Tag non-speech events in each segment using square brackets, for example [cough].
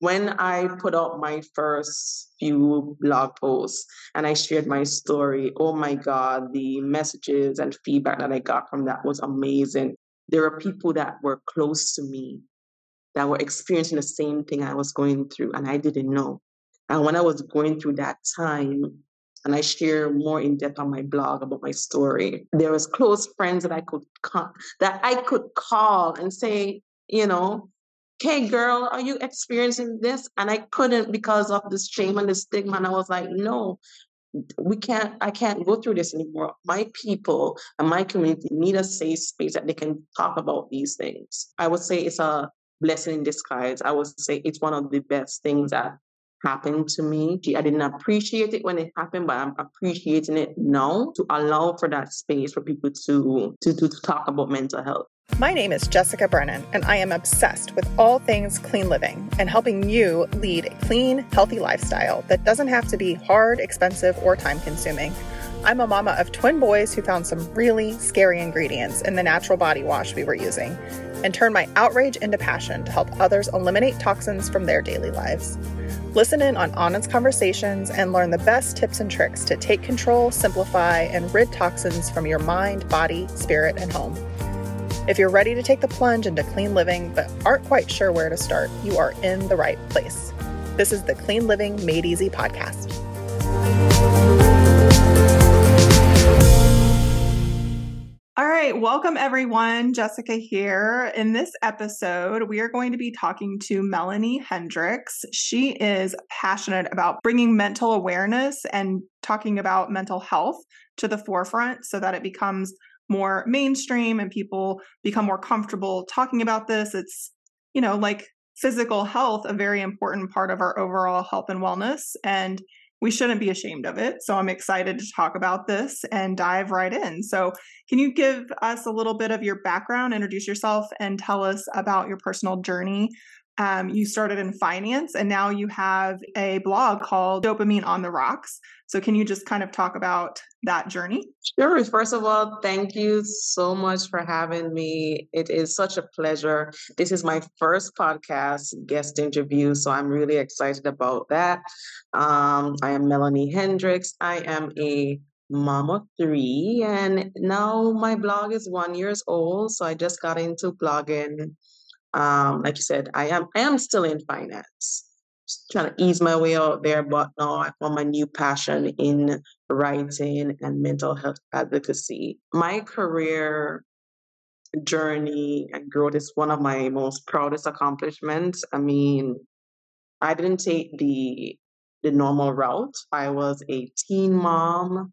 when I put up my first few blog posts and I shared my story, oh my God, the messages and feedback that I got from that was amazing. There were people that were close to me that were experiencing the same thing I was going through, and I didn't know. And when I was going through that time, and I share more in depth on my blog about my story, there was close friends that I could that I could call and say, you know, hey girl, are you experiencing this? And I couldn't because of the shame and the stigma. And I was like, no, we can't, I can't go through this anymore. My people and my community need a safe space that they can talk about these things. I would say it's a blessing in disguise. I would say it's one of the best things that happened to me. I didn't appreciate it when it happened, but I'm appreciating it now to allow for that space for people to to, to, to talk about mental health. My name is Jessica Brennan, and I am obsessed with all things clean living and helping you lead a clean, healthy lifestyle that doesn't have to be hard, expensive, or time consuming. I'm a mama of twin boys who found some really scary ingredients in the natural body wash we were using and turned my outrage into passion to help others eliminate toxins from their daily lives. Listen in on honest conversations and learn the best tips and tricks to take control, simplify, and rid toxins from your mind, body, spirit, and home. If you're ready to take the plunge into clean living but aren't quite sure where to start, you are in the right place. This is the Clean Living Made Easy podcast. All right, welcome everyone. Jessica here. In this episode, we are going to be talking to Meloney Hendricks. She is passionate about bringing mental awareness and talking about mental health to the forefront so that it becomes more mainstream and people become more comfortable talking about this. It's, you know, like physical health, a very important part of our overall health and wellness. And we shouldn't be ashamed of it. So I'm excited to talk about this and dive right in. So, can you give us a little bit of your background, introduce yourself, and tell us about your personal journey? Um, you started in finance and now you have a blog called Dopamine on the Rocks. So, can you just kind of talk about that journey? Sure. First of all, thank you so much for having me. It is such a pleasure. This is my first podcast guest interview, so I'm really excited about that. Um, I am Meloney Hendricks. I am a mom of three, and now my blog is one years old. So I just got into blogging. Um, like you said, I am I am still in finance trying to ease my way out there, but now I found my new passion in writing and mental health advocacy. My career journey and growth is one of my most proudest accomplishments. I mean, I didn't take the the normal route. I was a teen mom.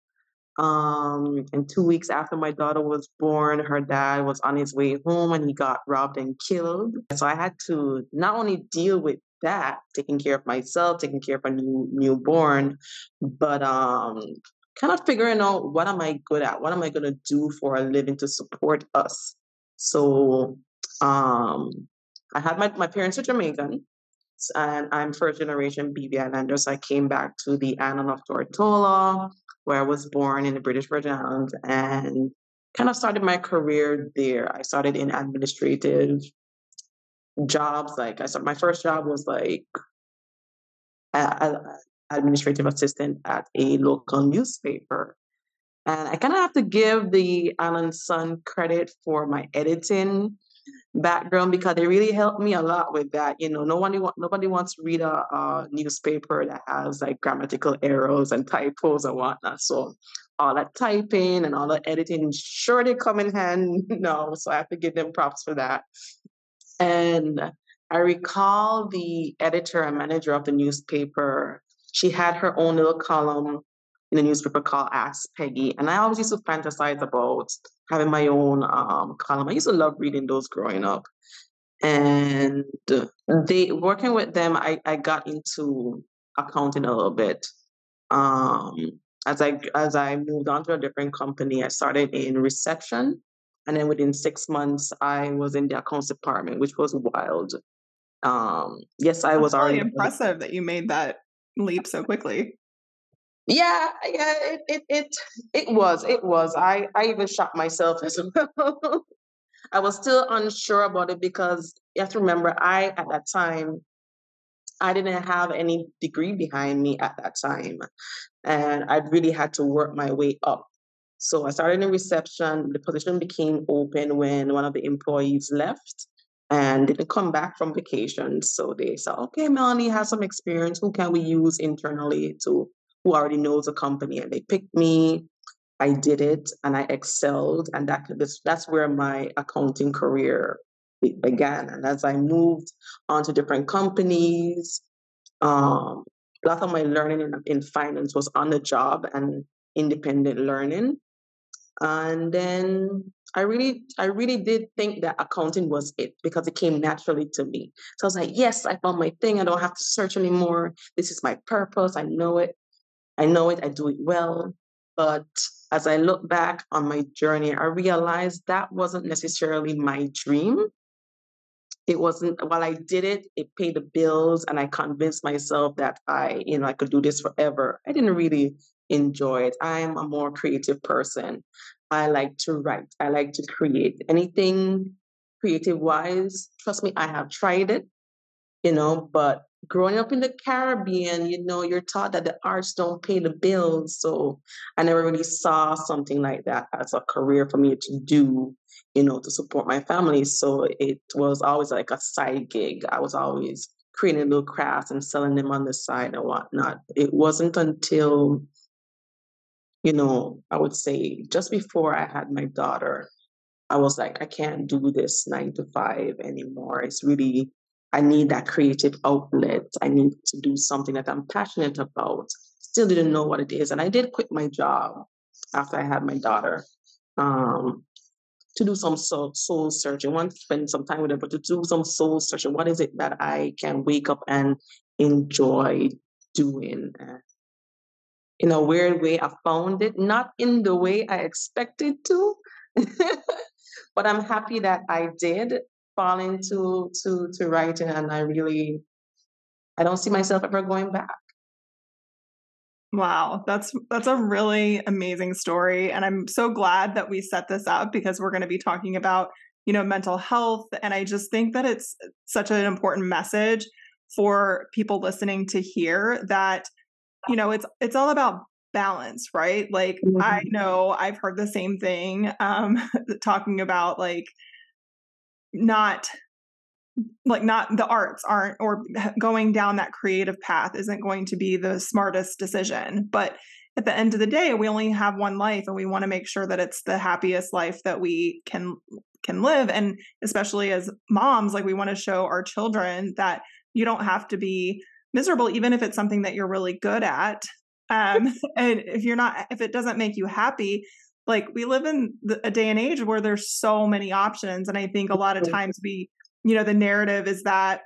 Um, and two weeks after my daughter was born, her dad was on his way home and he got robbed and killed. So I had to not only deal with that, taking care of myself, taking care of a new newborn, but um kind of figuring out what am I good at? What am I gonna do for a living to support us? So um I had my, my parents are Jamaican and I'm first generation BV Islander. So I came back to the island of Tortola, where I was born in the British Virgin Islands and kind of started my career there. I started in administrative jobs. Like I started, my first job was like a, administrative assistant at a local newspaper. And I kind of have to give the Island Sun credit for my editing background because they really helped me a lot with that. You know, nobody want, nobody wants to read a, a, newspaper that has like grammatical errors and typos and whatnot. So all that typing and all the editing sure they come in hand [laughs] no. So I have to give them props for that. And I recall the editor and manager of the newspaper, she had her own little column in the newspaper called Ask Peggy. And I always used to fantasize about having my own um, column. I used to love reading those growing up. And they working with them, I, I got into accounting a little bit. Um, as I as I moved on to a different company, I started in reception and then within six months, I was in the accounts department, which was wild. Um, yes, I That's was already impressive that you made that leap so quickly. Yeah, yeah, it it it, it was. It was. I, I even shocked myself as [laughs] well. I was still unsure about it because you have to remember I at that time I didn't have any degree behind me at that time. And I really had to work my way up. So I started in reception. The position became open when one of the employees left and didn't come back from vacation. So they said, okay, Meloney has some experience. Who can we use internally to who already knows the company? And they picked me. I did it and I excelled. And that that's where my accounting career began. And as I moved on to different companies, um, a lot of my learning in, in finance was on the job and independent learning. And then I really, I really did think that accounting was it because it came naturally to me. So I was like, yes, I found my thing. I don't have to search anymore. This is my purpose. I know it. I know it. I do it well. But as I look back on my journey, I realized that wasn't necessarily my dream it wasn't while I did it, it paid the bills and I convinced myself that I, you know, I could do this forever. I didn't really enjoy it. I'm a more creative person. I like to write. I like to create. Anything creative wise, trust me, I have tried it, you know, but growing up in the Caribbean, you know, you're taught that the arts don't pay the bills. So I never really saw something like that as a career for me to do you know, to support my family. So it was always like a side gig. I was always creating little crafts and selling them on the side and whatnot. It wasn't until, you know, I would say just before I had my daughter, I was like, I can't do this nine to five anymore. It's really, I need that creative outlet. I need to do something that I'm passionate about. Still didn't know what it is. And I did quit my job after I had my daughter. Um, to do some soul, soul searching. Want to spend some time with her, but to do some soul searching. What is it that I can wake up and enjoy doing? In a weird way, I found it, not in the way I expected to, [laughs] but I'm happy that I did fall into to to writing, and I really, I don't see myself ever going back. Wow, that's that's a really amazing story and I'm so glad that we set this up because we're going to be talking about, you know, mental health and I just think that it's such an important message for people listening to hear that you know, it's it's all about balance, right? Like mm-hmm. I know I've heard the same thing um [laughs] talking about like not like not the arts aren't or going down that creative path isn't going to be the smartest decision but at the end of the day we only have one life and we want to make sure that it's the happiest life that we can can live and especially as moms like we want to show our children that you don't have to be miserable even if it's something that you're really good at um [laughs] and if you're not if it doesn't make you happy like we live in a day and age where there's so many options and i think a lot of times we you know the narrative is that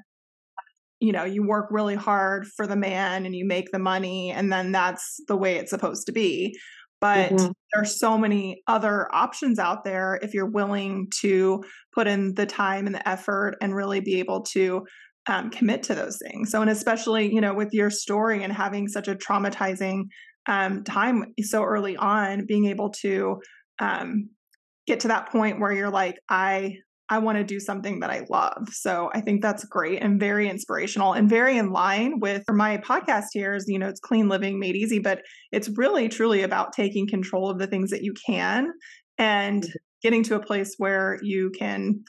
you know you work really hard for the man and you make the money and then that's the way it's supposed to be. But mm-hmm. there's so many other options out there if you're willing to put in the time and the effort and really be able to um, commit to those things. So and especially you know with your story and having such a traumatizing um, time so early on being able to um, get to that point where you're like i I want to do something that I love. So I think that's great and very inspirational and very in line with my podcast here is, you know, it's clean living made easy, but it's really truly about taking control of the things that you can and mm-hmm. getting to a place where you can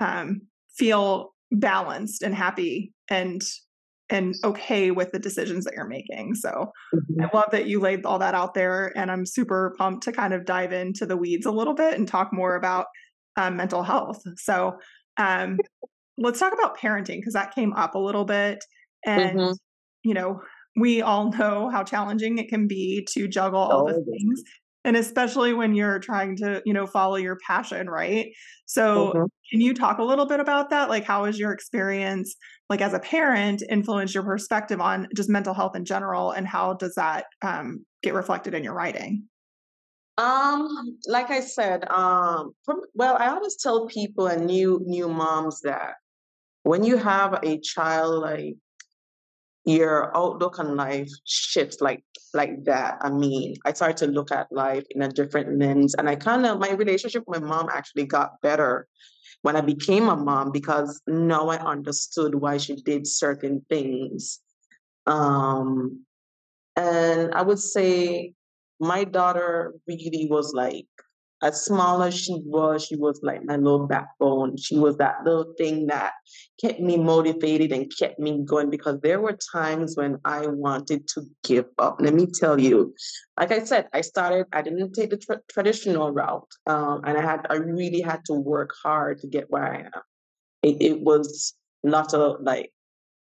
um, feel balanced and happy and and okay with the decisions that you're making. So mm-hmm. I love that you laid all that out there and I'm super pumped to kind of dive into the weeds a little bit and talk more about um, mental health. So um, let's talk about parenting because that came up a little bit. And, mm-hmm. you know, we all know how challenging it can be to juggle all oh, the things. And especially when you're trying to, you know, follow your passion, right? So, mm-hmm. Can you talk a little bit about that? Like, how has your experience, like as a parent, influence your perspective on just mental health in general, and how does that um, get reflected in your writing? Um, like I said, um, from, well, I always tell people and new new moms that when you have a child, like your outlook on life shifts like like that. I mean, I started to look at life in a different lens, and I kind of my relationship with my mom actually got better when I became a mom because now I understood why she did certain things. Um, and I would say my daughter really was like as small as she was, she was like my little backbone. She was that little thing that kept me motivated and kept me going because there were times when I wanted to give up. Let me tell you, like I said, I started, I didn't take the tra- traditional route. Um, and I had, I really had to work hard to get where I am. It, it was lots of like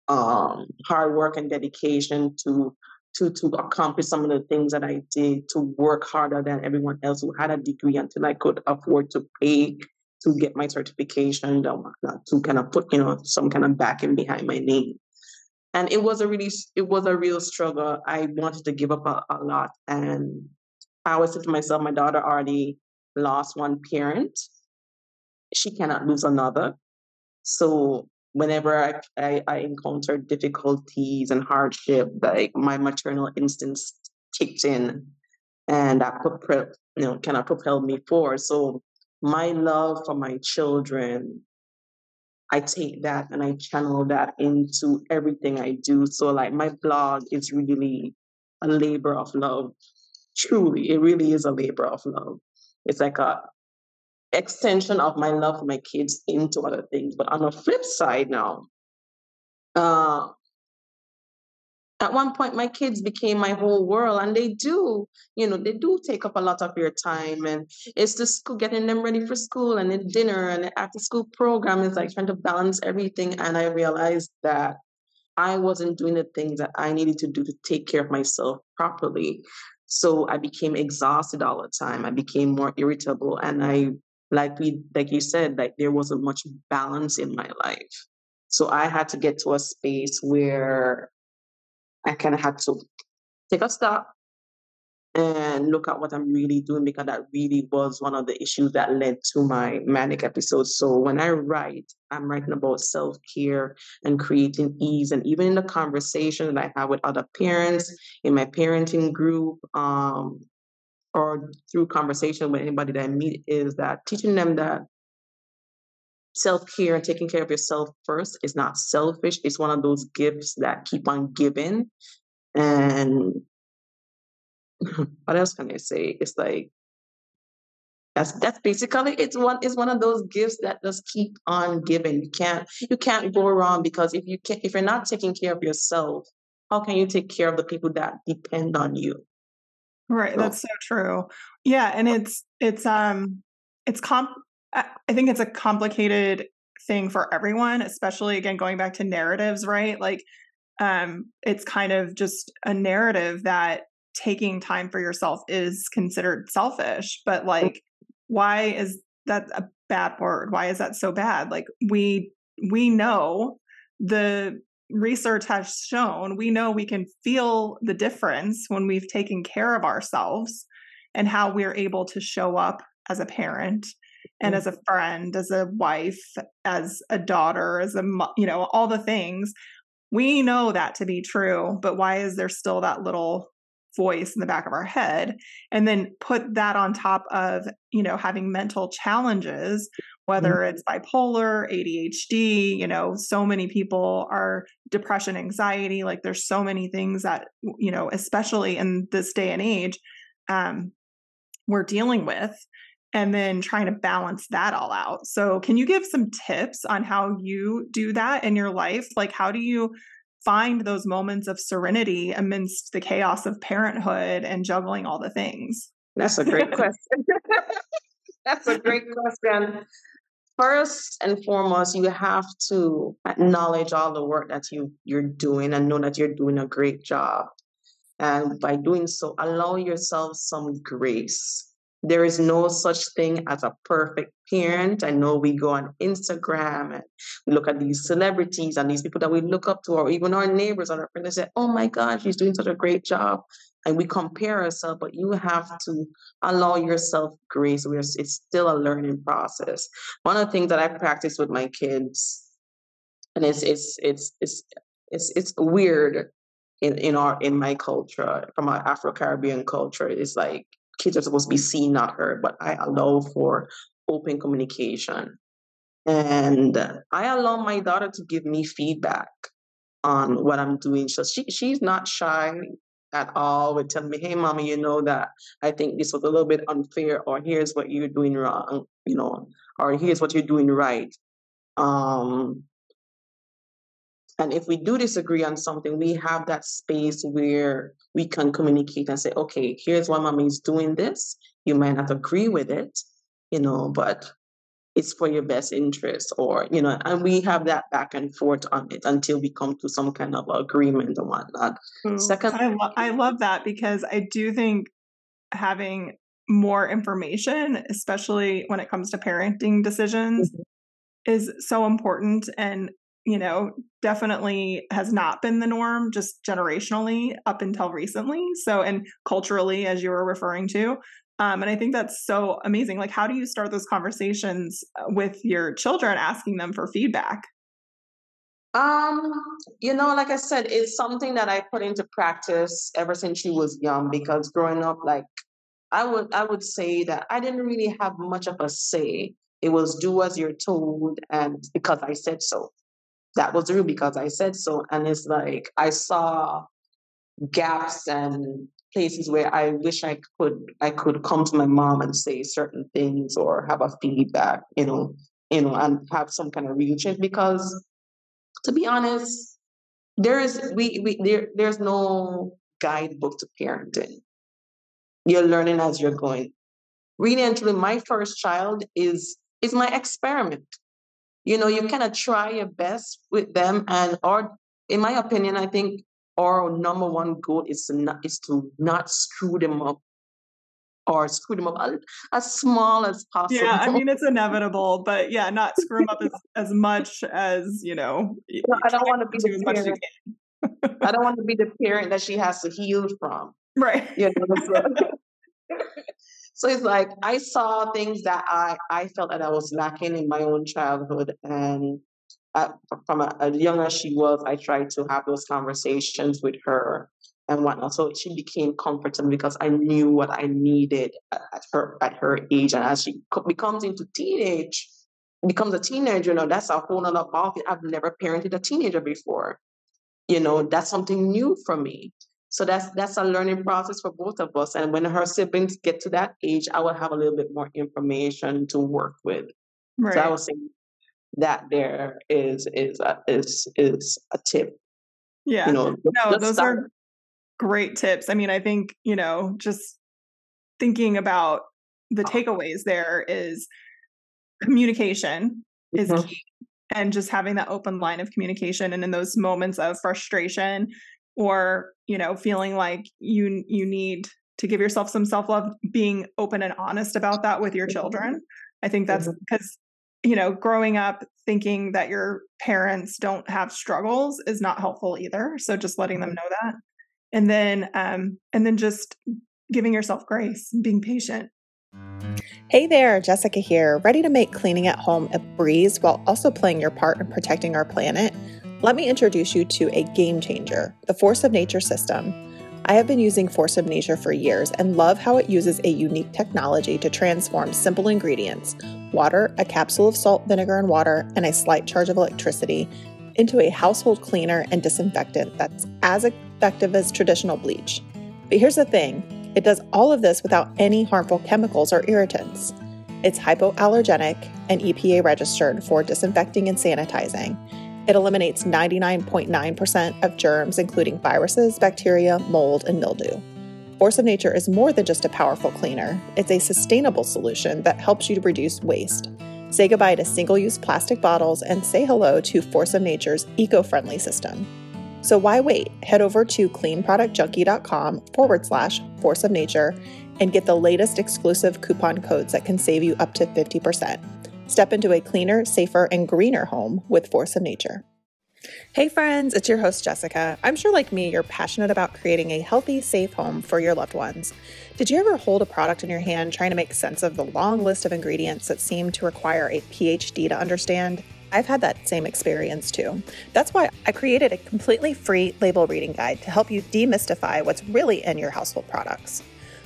um, hard work and dedication to to to accomplish some of the things that I did to work harder than everyone else who had a degree until I could afford to pay to get my certification to kind of put you know some kind of backing behind my name. And it was a really it was a real struggle. I wanted to give up a, a lot, and I always said to myself, my daughter already lost one parent. She cannot lose another. So whenever I, I, I encountered difficulties and hardship, like my maternal instincts kicked in and that propelled, you know, kind of propelled me forward. So my love for my children, I take that and I channel that into everything I do. So like my blog is really a labor of love. Truly, it really is a labor of love. It's like a extension of my love for my kids into other things. But on the flip side now, uh, at one point my kids became my whole world and they do you know they do take up a lot of your time and it's the school getting them ready for school and the dinner and the after school program is like trying to balance everything and i realized that i wasn't doing the things that i needed to do to take care of myself properly so i became exhausted all the time i became more irritable and i like we like you said like there wasn't much balance in my life. So i had to get to a space where i kind of had to take a stop and look at what i'm really doing because that really was one of the issues that led to my manic episodes so when i write i'm writing about self-care and creating ease. And even in the conversation that i have with other parents in my parenting group um, or through conversation with anybody that I meet is that teaching them that self care and taking care of yourself first is not selfish. It's one of those gifts that keep on giving. And [laughs] what else can I say? It's like that's that's basically it's one it's one of those gifts that just keep on giving. You can't you can't go wrong because if you can if you're not taking care of yourself, how can you take care of the people that depend on you? Right, that's so true. Yeah, and it's it's um it's comp I think it's a complicated thing for everyone, especially again going back to narratives, right? Like um it's kind of just a narrative that taking time for yourself is considered selfish, but like why is that a bad word? Why is that so bad? Like we we know the research has shown, we know we can feel the difference when we've taken care of ourselves and how we're able to show up as a parent and mm. as a friend, as a wife, as a daughter, as a, you know, all the things. We know that to be true, but why is there still that little voice in the back of our head and then put that on top of you know having mental challenges whether mm-hmm. it's bipolar, ADHD, you know, so many people are depression, anxiety, like there's so many things that, you know, especially in this day and age, um, we're dealing with and then trying to balance that all out. So, can you give some tips on how you do that in your life? Like, how do you find those moments of serenity amidst the chaos of parenthood and juggling all the things? That's a great [laughs] question. [laughs] That's a great question first and foremost, you have to acknowledge all the work that you you're doing and know that you're doing a great job. And by doing so, allow yourself some grace. There is no such thing as a perfect parent. I know we go on Instagram and we look at these celebrities and these people that we look up to, or even our neighbors or our friends, and say, Oh my God, she's doing such a great job and we compare ourselves, but you have to allow yourself grace. We're, it's still a learning process. One of the things that I practice with my kids, and it's it's it's it's it's, it's weird in, in our in my culture, from our Afro Caribbean culture, is like kids are supposed to be seen, not heard, but I allow for open communication. And I allow my daughter to give me feedback on what I'm doing. So she she's not shy at all with telling me, hey mommy, you know that I think this was a little bit unfair, or here's what you're doing wrong, you know, or here's what you're doing right. Um, and if we do disagree on something, we have that space where we can communicate and say, okay, here's why mommy is doing this. You might not agree with it, you know, but it's for your best interest or you know and we have that back and forth on it until we come to some kind of agreement and whatnot Ooh, second I, lo- I love that because i do think having more information especially when it comes to parenting decisions mm-hmm. is so important and you know definitely has not been the norm just generationally up until recently so and culturally as you were referring to um, and I think that's so amazing. Like, how do you start those conversations uh, with your children, asking them for feedback? Um, you know, like I said, it's something that I put into practice ever since she was young. Because growing up, like I would, I would say that I didn't really have much of a say. It was do as you're told, and because I said so. That was real because I said so, and it's like I saw gaps and places where I wish I could I could come to my mom and say certain things or have a feedback, you know, you know, and have some kind of real change. Because to be honest, there is we we there there's no guidebook to parenting. You're learning as you're going. Really and truly, my first child is is my experiment. You know, you kind of try your best with them, and or in my opinion, I think our number one goal is to not, is to not screw them up or screw them up as, as small as possible. Yeah, I mean it's [laughs] inevitable, but yeah, not screw them up as, as much as you know. No, I don't want to be the parent. I don't [laughs] want to be the parent that she has to heal from. Right. You know, so, [laughs] so it's like I saw things that I I felt that I was lacking in my own childhood, and uh, from a, young as she was, I tried to have those conversations with her and whatnot. So she became comfortable because I knew what I needed at her at her age. And as she becomes into teenage, becomes a teenager, you know, that's a whole other ball. I've never parented a teenager before. You know, that's something new for me. So that's that's a learning process for both of us. And when her siblings get to that age, I will have a little bit more information to work with. Right. So I was say that there is is a, is is a tip. Yeah. You know, no, those start. are great tips. I mean, I think, you know, just thinking about the takeaways there is communication is mm-hmm. key and just having that open line of communication and in those moments of frustration or you know feeling like you you need to give yourself some self-love being open and honest about that with your mm-hmm. children i think that's because you know, growing up thinking that your parents don't have struggles is not helpful either. So just letting them mm-hmm. know that. And then um and then just giving yourself grace, and being patient. Hey there, Jessica here, ready to make cleaning at home a breeze while also playing your part in protecting our planet. Let me introduce you to a game changer, the Force of Nature system. I have been using Force of Nature for years and love how it uses a unique technology to transform simple ingredients water, a capsule of salt, vinegar, and water, and a slight charge of electricity into a household cleaner and disinfectant that's as effective as traditional bleach. But here's the thing it does all of this without any harmful chemicals or irritants. It's hypoallergenic and EPA registered for disinfecting and sanitizing it eliminates 99.9% of germs, including viruses, bacteria, mold, and mildew. Force of Nature is more than just a powerful cleaner, it's a sustainable solution that helps you to reduce waste. Say goodbye to single use plastic bottles and say hello to Force of Nature's eco friendly system. So why wait? Head over to cleanproductjunkie.com forward slash force of nature and get the latest exclusive coupon codes that can save you up to 50%. Step into a cleaner, safer, and greener home with Force of Nature. Hey, friends, it's your host, Jessica. I'm sure, like me, you're passionate about creating a healthy, safe home for your loved ones. Did you ever hold a product in your hand trying to make sense of the long list of ingredients that seem to require a PhD to understand? I've had that same experience too. That's why I created a completely free label reading guide to help you demystify what's really in your household products.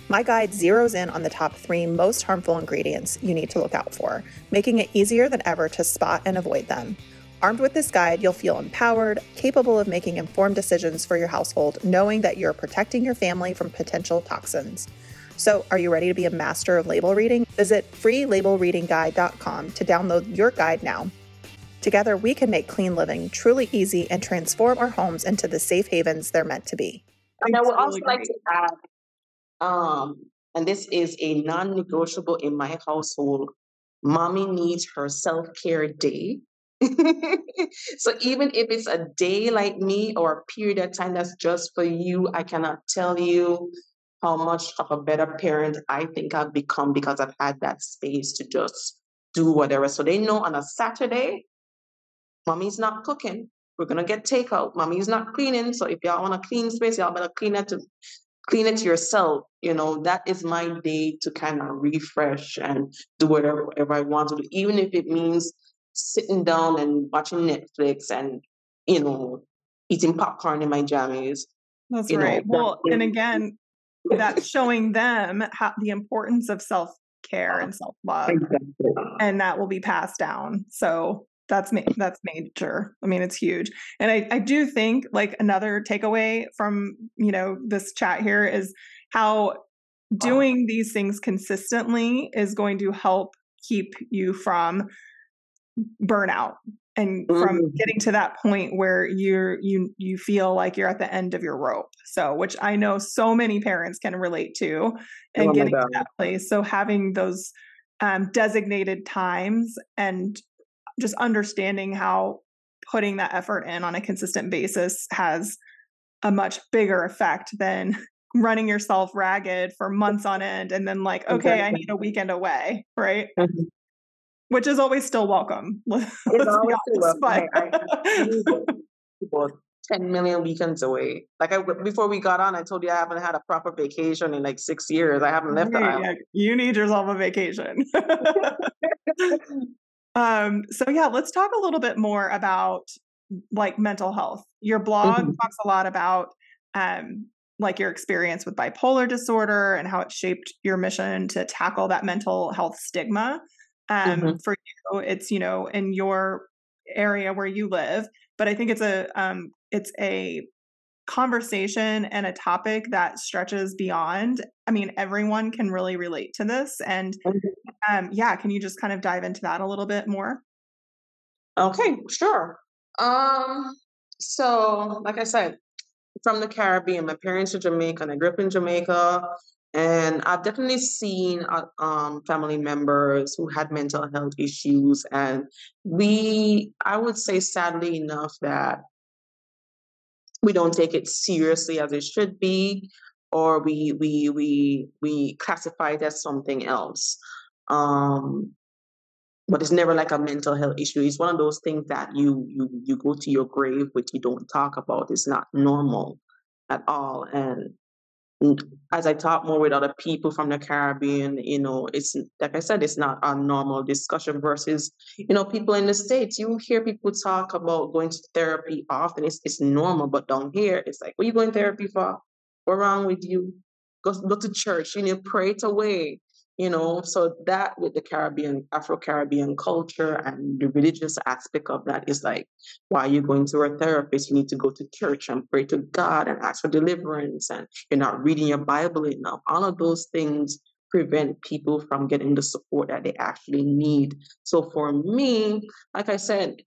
My guide zeroes in on the top three most harmful ingredients you need to look out for, making it easier than ever to spot and avoid them. Armed with this guide, you'll feel empowered, capable of making informed decisions for your household, knowing that you're protecting your family from potential toxins. So, are you ready to be a master of label reading? Visit freelabelreadingguide.com to download your guide now. Together, we can make clean living truly easy and transform our homes into the safe havens they're meant to be. And I would also like to add, um, and this is a non negotiable in my household mommy needs her self care day. [laughs] so even if it's a day like me or a period of time that's just for you, I cannot tell you how much of a better parent I think I've become because I've had that space to just do whatever. So they know on a Saturday, mommy's not cooking. We're gonna get takeout. Mommy's not cleaning. So if y'all want a clean space, y'all better clean it to clean it yourself. You know, that is my day to kind of refresh and do whatever, whatever I want to do, even if it means sitting down and watching Netflix and, you know, eating popcorn in my jammies. That's right. Know, well, and again, that's showing them how the importance of self care and self love, exactly. and that will be passed down. So that's ma- that's major. I mean, it's huge, and I I do think like another takeaway from you know this chat here is how doing these things consistently is going to help keep you from burnout and from mm-hmm. getting to that point where you're you you feel like you're at the end of your rope. So which i know so many parents can relate to and oh getting to that place. So having those um, designated times and just understanding how putting that effort in on a consistent basis has a much bigger effect than [laughs] running yourself ragged for months on end and then like okay exactly. i need a weekend away right mm-hmm which is always still welcome. [laughs] Let's be honest, but I, I, [laughs] 10 million weekends away. Like I before we got on, I told you I haven't had a proper vacation in like six years. I haven't left the island. You need yourself a vacation. Um, so yeah, let's talk a little bit more about like mental health. Your blog mm-hmm. talks a lot about um like your experience with bipolar disorder and how it shaped your mission to tackle that mental health stigma um, mm-hmm. for you. It's you know in your area where you live, but I think it's a um, it's a conversation and a topic that stretches beyond. I mean, everyone can really relate to this, and um, yeah, can you just kind of dive into that a little bit more? Okay, sure. Um, so like I said, from the Caribbean, my parents are Jamaican. I grew up in Jamaica. And I've definitely seen uh, um, family members who had mental health issues. And we, I would say, sadly enough, that we don't take it seriously as it should be, or we we we we classify it as something else. Um, but it's never like a mental health issue. It's one of those things that you you you go to your grave, which you don't talk about. It's not normal at all, and as I talk more with other people from the Caribbean, you know, it's like I said, it's not a normal discussion versus, you know, people in the States. You hear people talk about going to therapy often. It's it's normal, but down here, it's like, what are you going to therapy for? What's wrong with you? Go, go to church, you know, pray it away you know so that with the caribbean afro-caribbean culture and the religious aspect of that is like why are you going to a therapist? You need to go to church and pray to god and ask for deliverance and you're not reading your bible enough. All of those things prevent people from getting the support that they actually need. So for me like i said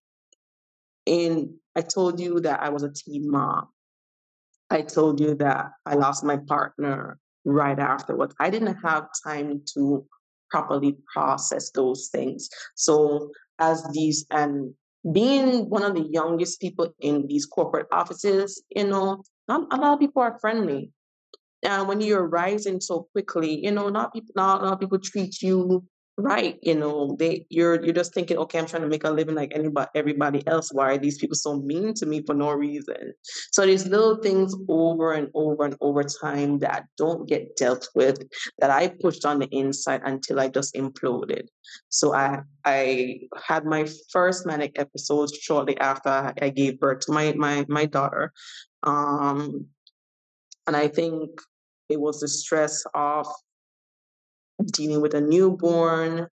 in i told you that i was a teen mom. I told you that I lost my partner right afterwards. I didn't have time to properly process those things. So as these and being one of the youngest people in these corporate offices, you know, not a lot of people are friendly. And when you're rising so quickly, you know, not people not a lot of people treat you right you know they you're you're just thinking okay i'm trying to make a living like anybody everybody else. Why are these people so mean to me for no reason? So these little things over and over and over time that don't get dealt with that i pushed on the inside until i just imploded. So i i had my first manic episode shortly after i gave birth to my my my daughter um and i think it was the stress of dealing with a newborn.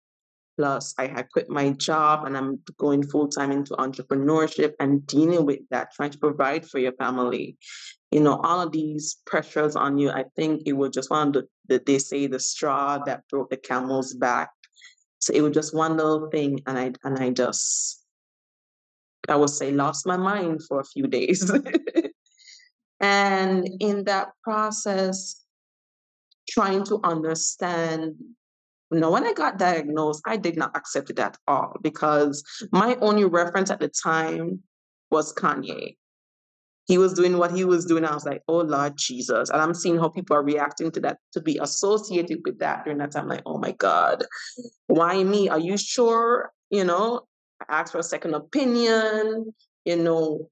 Plus, I had quit my job and I'm going full time into entrepreneurship and dealing with that, trying to provide for your family. You know, all of these pressures on you. I think it was just one of the, the they say the straw that broke the camel's back. So it was just one little thing, and I and I just I would say lost my mind for a few days. [laughs] and in that process, trying to understand you know, when I got diagnosed, I did not accept it at all because my only reference at the time was Kanye. He was doing what he was doing. I was like, oh Lord Jesus. And I'm seeing how people are reacting to that, to be associated with that during that time. Like, oh my God, why me? Are you sure? You know, I asked for a second opinion, you know,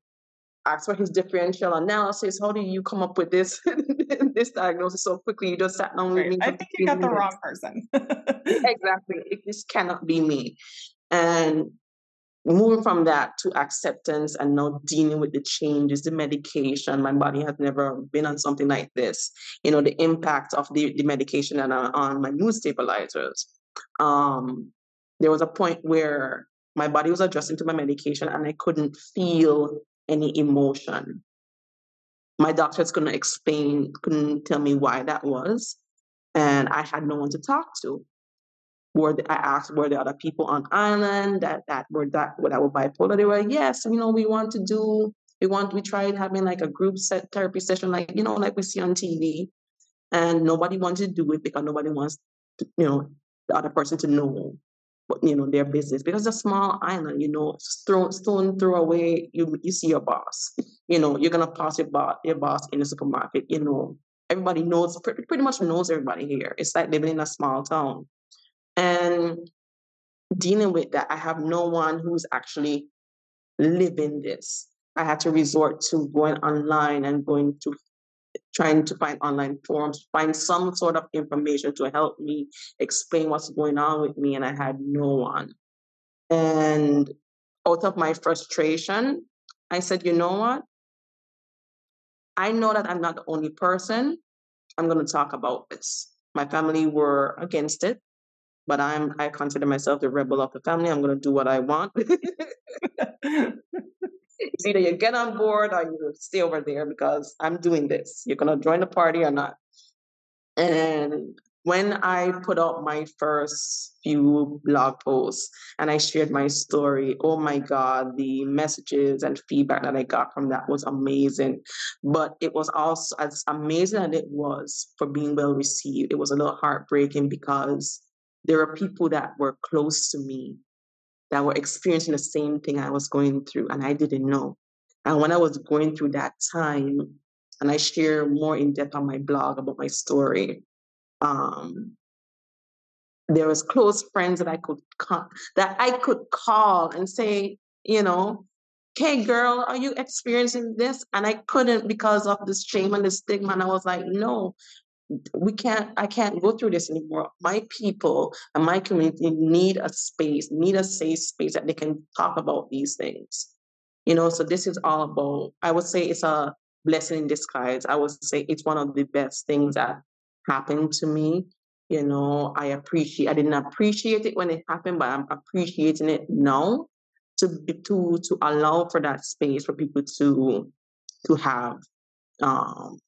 asked for his differential analysis. How do you come up with this [laughs] this diagnosis so quickly? You just sat down with me. I think you got minutes. the wrong person. [laughs] exactly. It, this cannot be me. And moving from that to acceptance and now dealing with the changes, the medication. My body has never been on something like this. You know, the impact of the, the medication and on, on my mood stabilizers. Um, there was a point where my body was adjusting to my medication and I couldn't feel any emotion. My doctors couldn't explain, couldn't tell me why that was. And I had no one to talk to. Were the, I asked, were there other people on island that that were that that were bipolar? They were yes, you know, we want to do, we want, we tried having like a group set therapy session, like you know, like we see on TV, and nobody wanted to do it because nobody wants, to, you know, the other person to know you know their business because it's a small island you know throw, stone throw away you you see your boss. You know you're gonna pass your boss your boss in the supermarket you know. Everybody knows pretty, pretty much knows everybody here. It's like living in a small town. And dealing with that i have no one who's actually living this. I had to resort to going online and going to trying to find online forums, find some sort of information to help me explain what's going on with me, and I had no one. And out of my frustration, I said, you know what? I know that I'm not the only person. I'm going to talk about this. My family were against it, but I'm I consider myself the rebel of the family. I'm going to do what I want. [laughs] [laughs] it's either you get on board or you stay over there because I'm doing this. You're gonna join the party or not. And when I put out my first few blog posts and I shared my story, oh my God, the messages and feedback that I got from that was amazing. But it was also as amazing as it was for being well received, it was a little heartbreaking because there are people that were close to me that were experiencing the same thing I was going through, and I didn't know. And when I was going through that time, and I share more in depth on my blog about my story, um, there was close friends that I could call, that I could call and say, you know, "Hey, girl, are you experiencing this?" And I couldn't because of the shame and the stigma. And I was like, "No, we can't i can't go through this anymore. My people and my community need a space need a safe space that they can talk about these things. You know so this is all about i would say it's a blessing in disguise. I would say it's one of the best things that happened to me. You know i appreciate i didn't appreciate it when it happened but i'm appreciating it now to to to allow for that space for people to to have um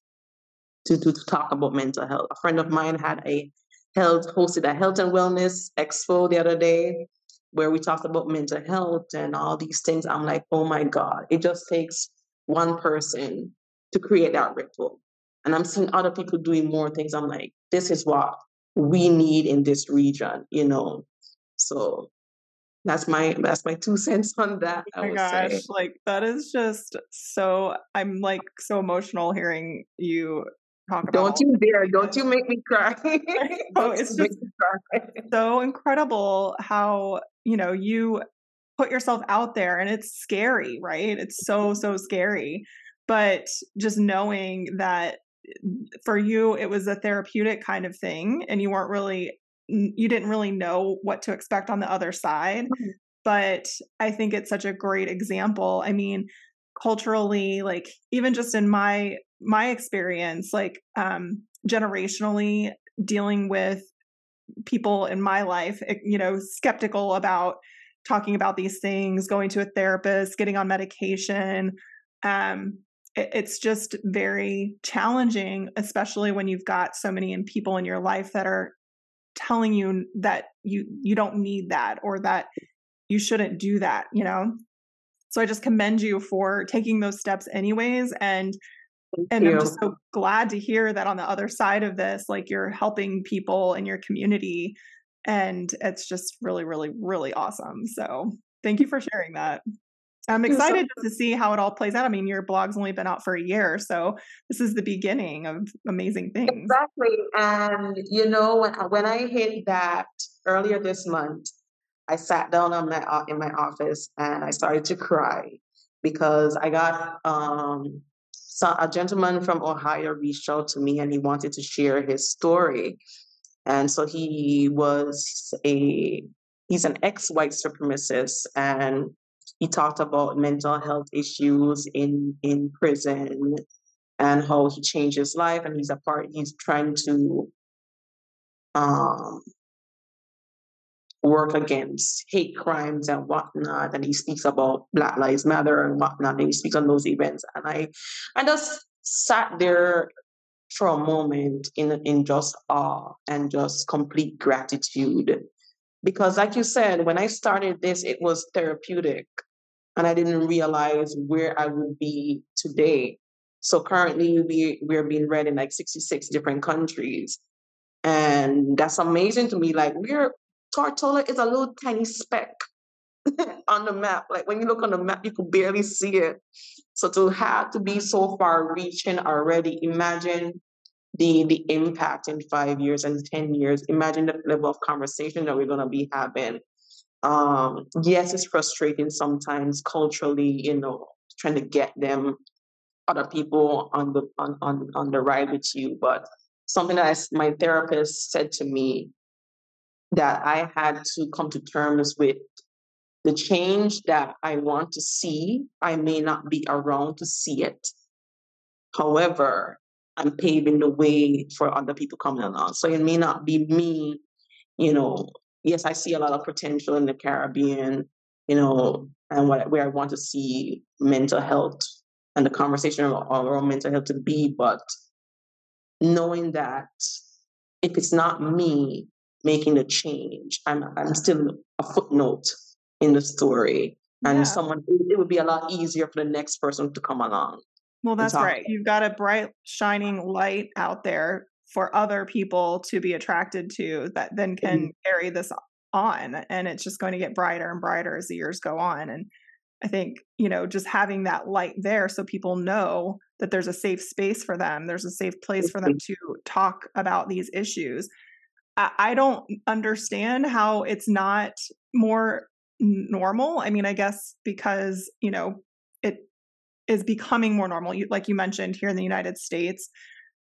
to, to, to talk about mental health. A friend of mine had a health hosted a health and wellness expo the other day where we talked about mental health and all these things. I'm like, oh my God, it just takes one person to create that ripple. And I'm seeing other people doing more things. I'm like, this is what we need in this region, you know. So that's my that's my two cents on that. Oh my gosh, say. like that is just so I'm like so emotional hearing you talk about. Don't you dare! Don't you make me cry. [laughs] [laughs] oh, it's just [laughs] so incredible how you know you put yourself out there, and it's scary, right? It's so so scary, but just knowing that for you it was a therapeutic kind of thing, and you weren't really you didn't really know what to expect on the other side. Mm-hmm. But I think it's such a great example. I mean, culturally, like even just in my my experience, like um, generationally dealing with people in my life, eh, you know, skeptical about talking about these things, going to a therapist, getting on medication. Um, it, it's just very challenging, especially when you've got so many people in your life that are telling you that you you don't need that or that you shouldn't do that, you know. So I just commend you for taking those steps anyways and Thank and you. I'm just so glad to hear that on the other side of this like you're helping people in your community and it's just really really really awesome. So thank you for sharing that. I'm you so excited to see how it all plays out. I mean, your blog's only been out for a year, so this is the beginning of amazing things. Exactly. And you know, when when I hit that earlier this month, I sat down on my in my office and I started to cry because I got um so a gentleman from Ohio reached out to me and he wanted to share his story. And so he was a he's an ex-white supremacist and he talked about mental health issues in in prison and how he changed his life and he's a part he's trying to um work against hate crimes and whatnot and he speaks about black lives matter and whatnot and he speaks on those events. And i i just sat there for a moment in in just awe and just complete gratitude. Because like you said when i started this it was therapeutic and i didn't realize where i would be today. So currently we we're being read in like 66 different countries. And that's amazing to me like we're tortola is a little tiny speck [laughs] on the map. Like when you look on the map you could barely see it. So to have to be so far reaching already imagine the the impact in five years and 10 years. Imagine the level of conversation that we're to be having. Um yes it's frustrating sometimes culturally you know trying to get them other people on the on on, on the ride with you. But something that I my therapist said to me that i had to come to terms with. The change that i want to see i may not be around to see it. However i'm paving the way for other people coming along. So it may not be me you know. Yes i see a lot of potential in the caribbean you know and what, where i want to see mental health and the conversation around, around mental health to be but knowing that if it's not me making the change i'm i'm still a footnote in the story and Yeah. someone it would be a lot easier for the next person to come along Well, that's right. You've got a bright, shining light out there for other people to be attracted to that then can Mhm. carry this on. And it's just going to get brighter and brighter as the years go on. And I think, you know, just having that light there so people know that there's a safe space for them, there's a safe place for them to talk about these issues. I, don't understand how it's not more normal. I mean, I guess because, you know, it is becoming more normal. Like you mentioned here in the United States,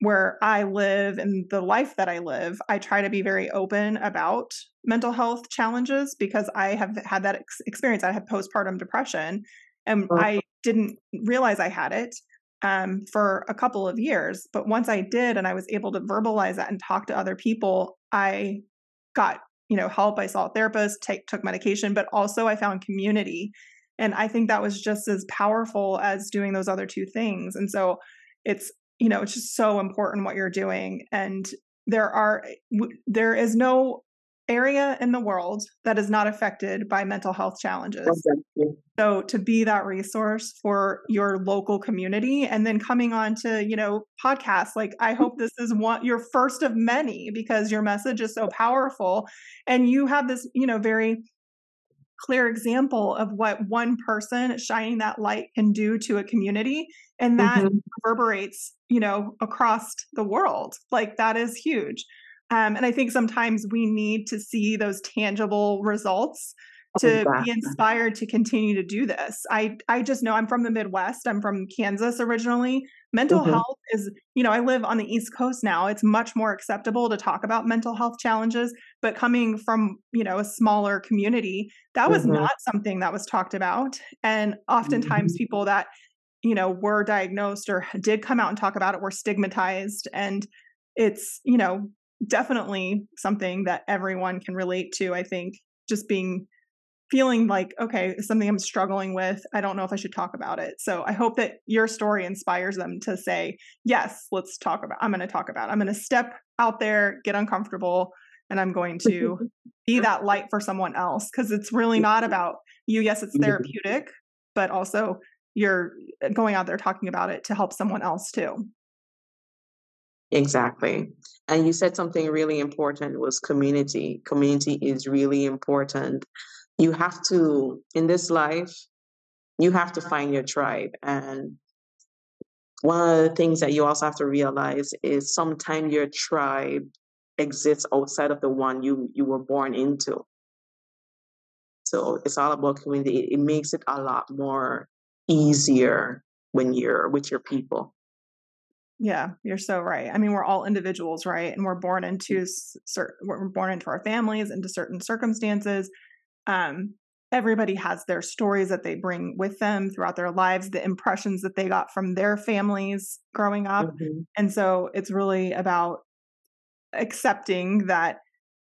where I live and the life that I live, I try to be very open about mental health challenges because I have had that ex- experience. I had postpartum depression and Oh. I didn't realize I had it um, for a couple of years. But once I did and I was able to verbalize that and talk to other people, I got you know help. I saw a therapist, take, took medication, but also I found community. And I think that was just as powerful as doing those other two things. And so it's you know it's just so important what you're doing and there are eh, there is no area in the world that is not affected by mental health challenges. So to be that resource for your local community and then coming on to you know podcasts like i hope this is one your first of many because your message is so powerful. And you have this you know very clear example of what one person shining that light can do to a community and that Mhm. reverberates you know across the world. Like that is huge um, and i think sometimes we need to see those tangible results to be Exactly. inspired to continue to do this i i just know i'm from the midwest i'm from kansas originally mental Mhm. health is you know i live on the east coast now it's much more acceptable to talk about mental health challenges but coming from you know a smaller community that was Mhm. not something that was talked about and oftentimes Mhm. people that you know, were diagnosed or did come out and talk about it were stigmatized. And it's, you know, definitely something that everyone can relate to. I think just being feeling like, okay, something I'm struggling with. I don't know if I should talk about it. So I hope that your story inspires them to say, yes, let's talk about, I'm going to talk about, it. I'm going to step out there, get uncomfortable, and I'm going to [laughs] be that light for someone else. Cause it's really not about you. Yes, it's therapeutic, but also you're uh, going out there talking about it to help someone else too. Exactly. And you said something really important was community. Community is really important. You have to, in this life, you have to find your tribe. And one of the things that you also have to realize is sometimes your tribe exists outside of the one you you were born into. So it's all about community. It, it makes it a lot more easier when you're with your people. Yeah, you're so right. I mean, we're all individuals, right? And we're born into certain, we're born into our families, into certain circumstances. Um, everybody has their stories that they bring with them throughout their lives, the impressions that they got from their families growing up. Mm-hmm. And so it's really about accepting that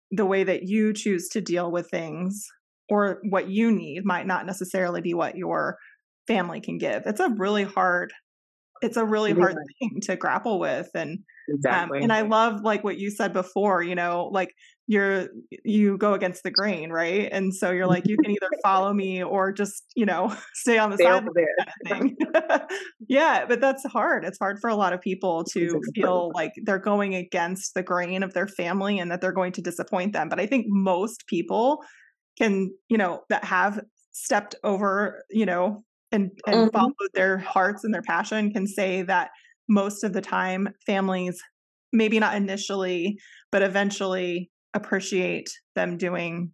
the way that you choose to deal with things or what you need might not necessarily be what your family can give. It's a really hard it's a really hard thing to grapple with and exactly. Um, and I love like what you said before, you know, like you're you go against the grain, right? And so you're like you can either [laughs] follow me or just, you know, [laughs] stay on the stay side kind of [laughs] yeah, but that's hard. It's hard for a lot of people to feel like they're going against the grain of their family and that they're going to disappoint them. But I think most people can, you know, that have stepped over, you know, and, and mm-hmm. followed their hearts and their passion can say that most of the time families maybe not initially but eventually appreciate them doing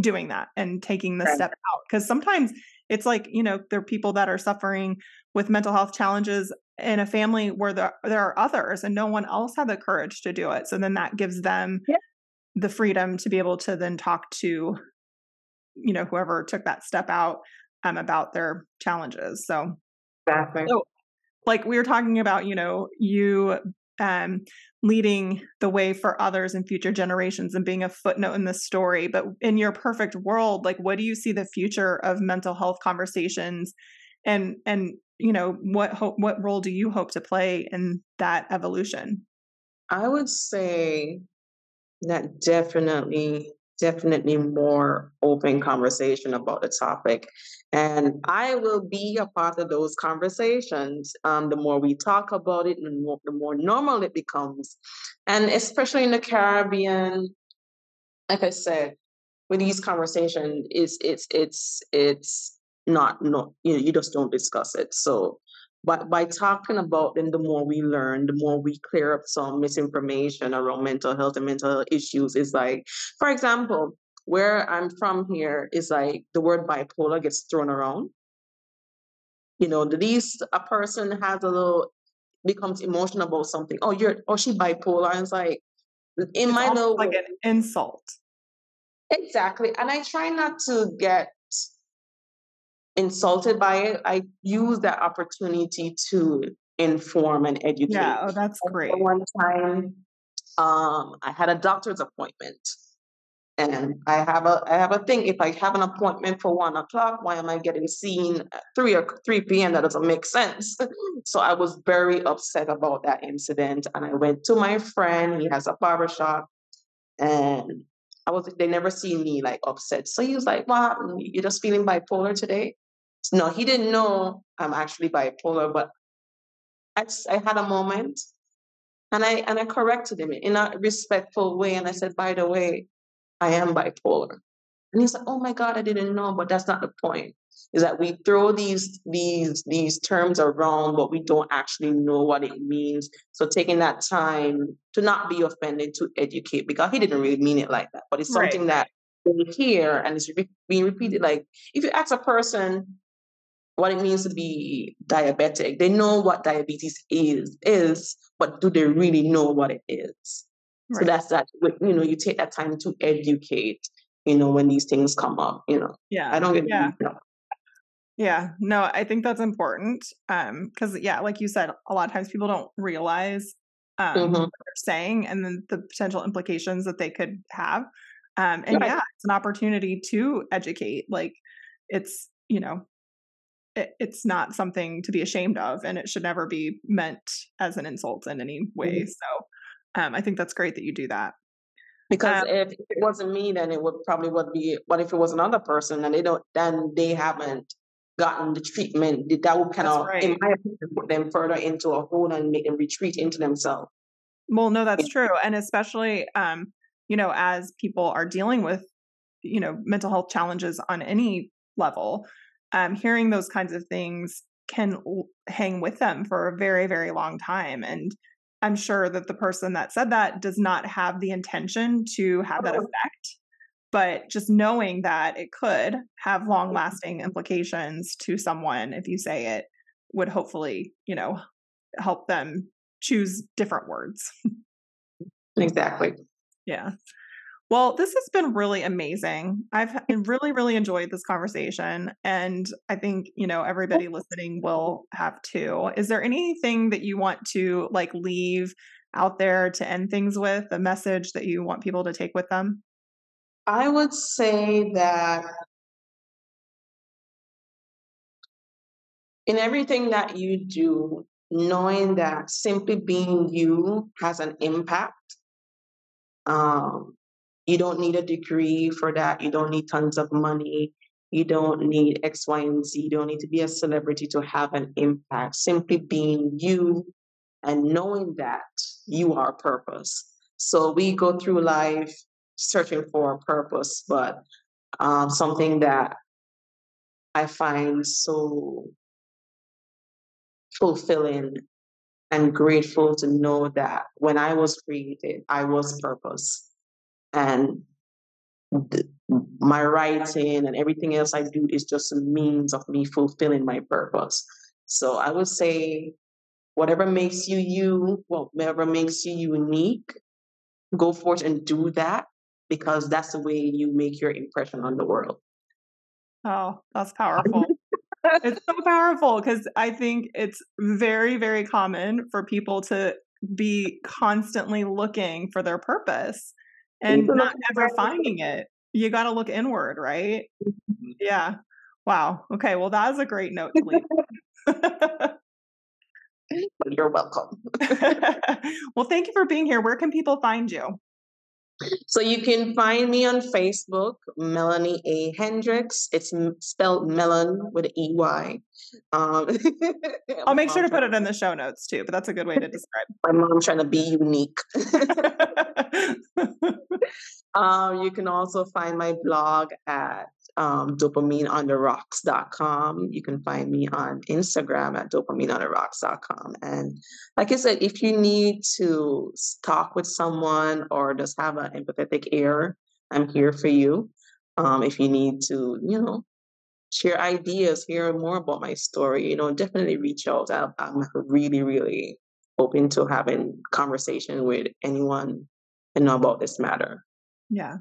doing that and taking the right. step out because sometimes it's like you know there are people that are suffering with mental health challenges in a family where there, there are others and no one else had the courage to do it so then that gives them yeah. the freedom to be able to then talk to you know whoever took that step out um, about their challenges. So, exactly. So, like we were talking about, you know, you um, leading the way for others and future generations and being a footnote in this story. But in your perfect world, like, what do you see the future of mental health conversations, and and you know, what hope, what role do you hope to play in that evolution? I would say that definitely definitely more open conversation about the topic. And I will be a part of those conversations. Um, the more we talk about it, the more, the more normal it becomes. And especially in the Caribbean, like I said, with these conversations, it's it's it's it's not no you know you just don't discuss it. So but by talking about them, the more we learn, the more we clear up some misinformation around mental health and mental health issues. Is like, for example, where I'm from here is like the word bipolar gets thrown around. You know, the least a person has a little becomes emotional about something. Oh, you're oh she bipolar. And it's like in it's my little like an insult. Exactly. And I try not to get insulted by it, I use that opportunity to inform and educate. Yeah, oh, that's great. One time, um, I had a doctor's appointment, and I have a I have a thing. If I have an appointment for one o'clock, why am I getting seen at three or three p.m.? That doesn't make sense. [laughs] so I was very upset about that incident, and I went to my friend. He has a barber shop, and I was they never seen me like upset. So he was like, "What? You're just feeling bipolar today?" No, he didn't know I'm actually bipolar, but I, I had a moment and I and I corrected him in a respectful way. And I said, by the way, I am bipolar. And he said, Oh my God, I didn't know, but that's not the point. Is that we throw these these these terms around, but we don't actually know what it means. So taking that time to not be offended, to educate, because he didn't really mean it like that. But it's something right. that we hear and it's being repeated. Like if you ask a person what it means to be diabetic. They know what diabetes is, is, but do they really know what it is? Right. So that's that. You know, you take that time to educate. You know, when these things come up. You know, yeah, I don't get yeah. You know. Yeah, no, I think that's important. Um, because yeah, like you said, a lot of times people don't realize um Mhm. what they're saying and then the potential implications that they could have. Um, and yeah, it's an opportunity to educate. Like it's, you know, it, it's not something to be ashamed of and it should never be meant as an insult in any way. Mhm. So um I think that's great that you do that. Because Um, if it wasn't me, then it would probably would be. What if it was another person and they don't? Then they haven't gotten the treatment that would kind of, right. in my opinion, put them further into a hole and make them retreat into themselves. Well, no, that's true. And especially, um, you know, as people are dealing with, you know, mental health challenges on any level, um, hearing those kinds of things can l- hang with them for a very, very long time. And I'm sure that the person that said that does not have the intention to have that effect. But just knowing that it could have long lasting implications to someone if you say it would hopefully, you know, help them choose different words. Exactly. [laughs] Yeah. Well, this has been really amazing. I've really, really enjoyed this conversation. And I think, you know, everybody listening will have too. Is there anything that you want to like leave out there to end things with, a message that you want people to take with them? I would say that in everything that you do, knowing that simply being you has an impact. Um, you don't need a degree for that. You don't need tons of money. You don't need X, Y, and Z. You don't need to be a celebrity to have an impact. Simply being you and knowing that you are purpose. So we go through life searching for a purpose, but um, something that I find so fulfilling and grateful to know that when I was created, I was purpose. And th- my writing and everything else I do is just a means of me fulfilling my purpose. So I would say, whatever makes you you, well, whatever makes you unique, go forth and do that because that's the way you make your impression on the world. Oh, that's powerful. [laughs] it's so powerful because I think it's very, very common for people to be constantly looking for their purpose and not ever finding it. You got to look inward, right? Yeah. Wow. Okay. Well, that is a great note to leave. [laughs] You're welcome. [laughs] well, thank you for being here. Where can people find you? So you can find me on Facebook, Meloney A. Hendricks. It's spelled melon with an EY. Um, [laughs] I'll make sure to put it in the show notes too, but that's a good way to [laughs] describe. It. My mom trying to be unique. [laughs] um, you can also find my blog at um, dopamineontherocks.com. You can find me on Instagram at dopamineontherocks.com. And like I said, if you need to talk with someone or just have an empathetic ear, I'm here for you. Um, if you need to, you know, share ideas, hear more about my story, you know, definitely reach out. I, I'm really, really open to having conversation with anyone and know about this matter. Yeah.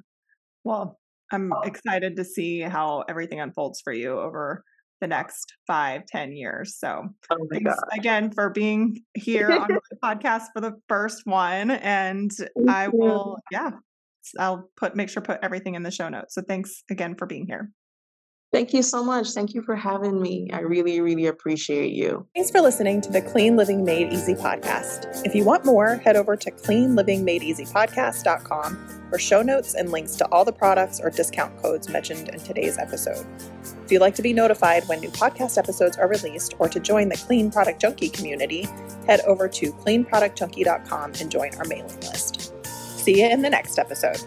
Well, I'm excited to see how everything unfolds for you over the next five, ten years. So Oh thanks God. again for being here on the [laughs] podcast for the first one. And I you. will, yeah, I'll put make sure put everything in the show notes. So thanks again for being here. Thank you so much. Thank you for having me. I really, really appreciate you. Thanks for listening to the Clean Living Made Easy podcast. If you want more, head over to cleanlivingmadeeasypodcast.com for show notes and links to all the products or discount codes mentioned in today's episode. If you'd like to be notified when new podcast episodes are released or to join the Clean Product Junkie community, head over to cleanproductjunkie.com and join our mailing list. See you in the next episode.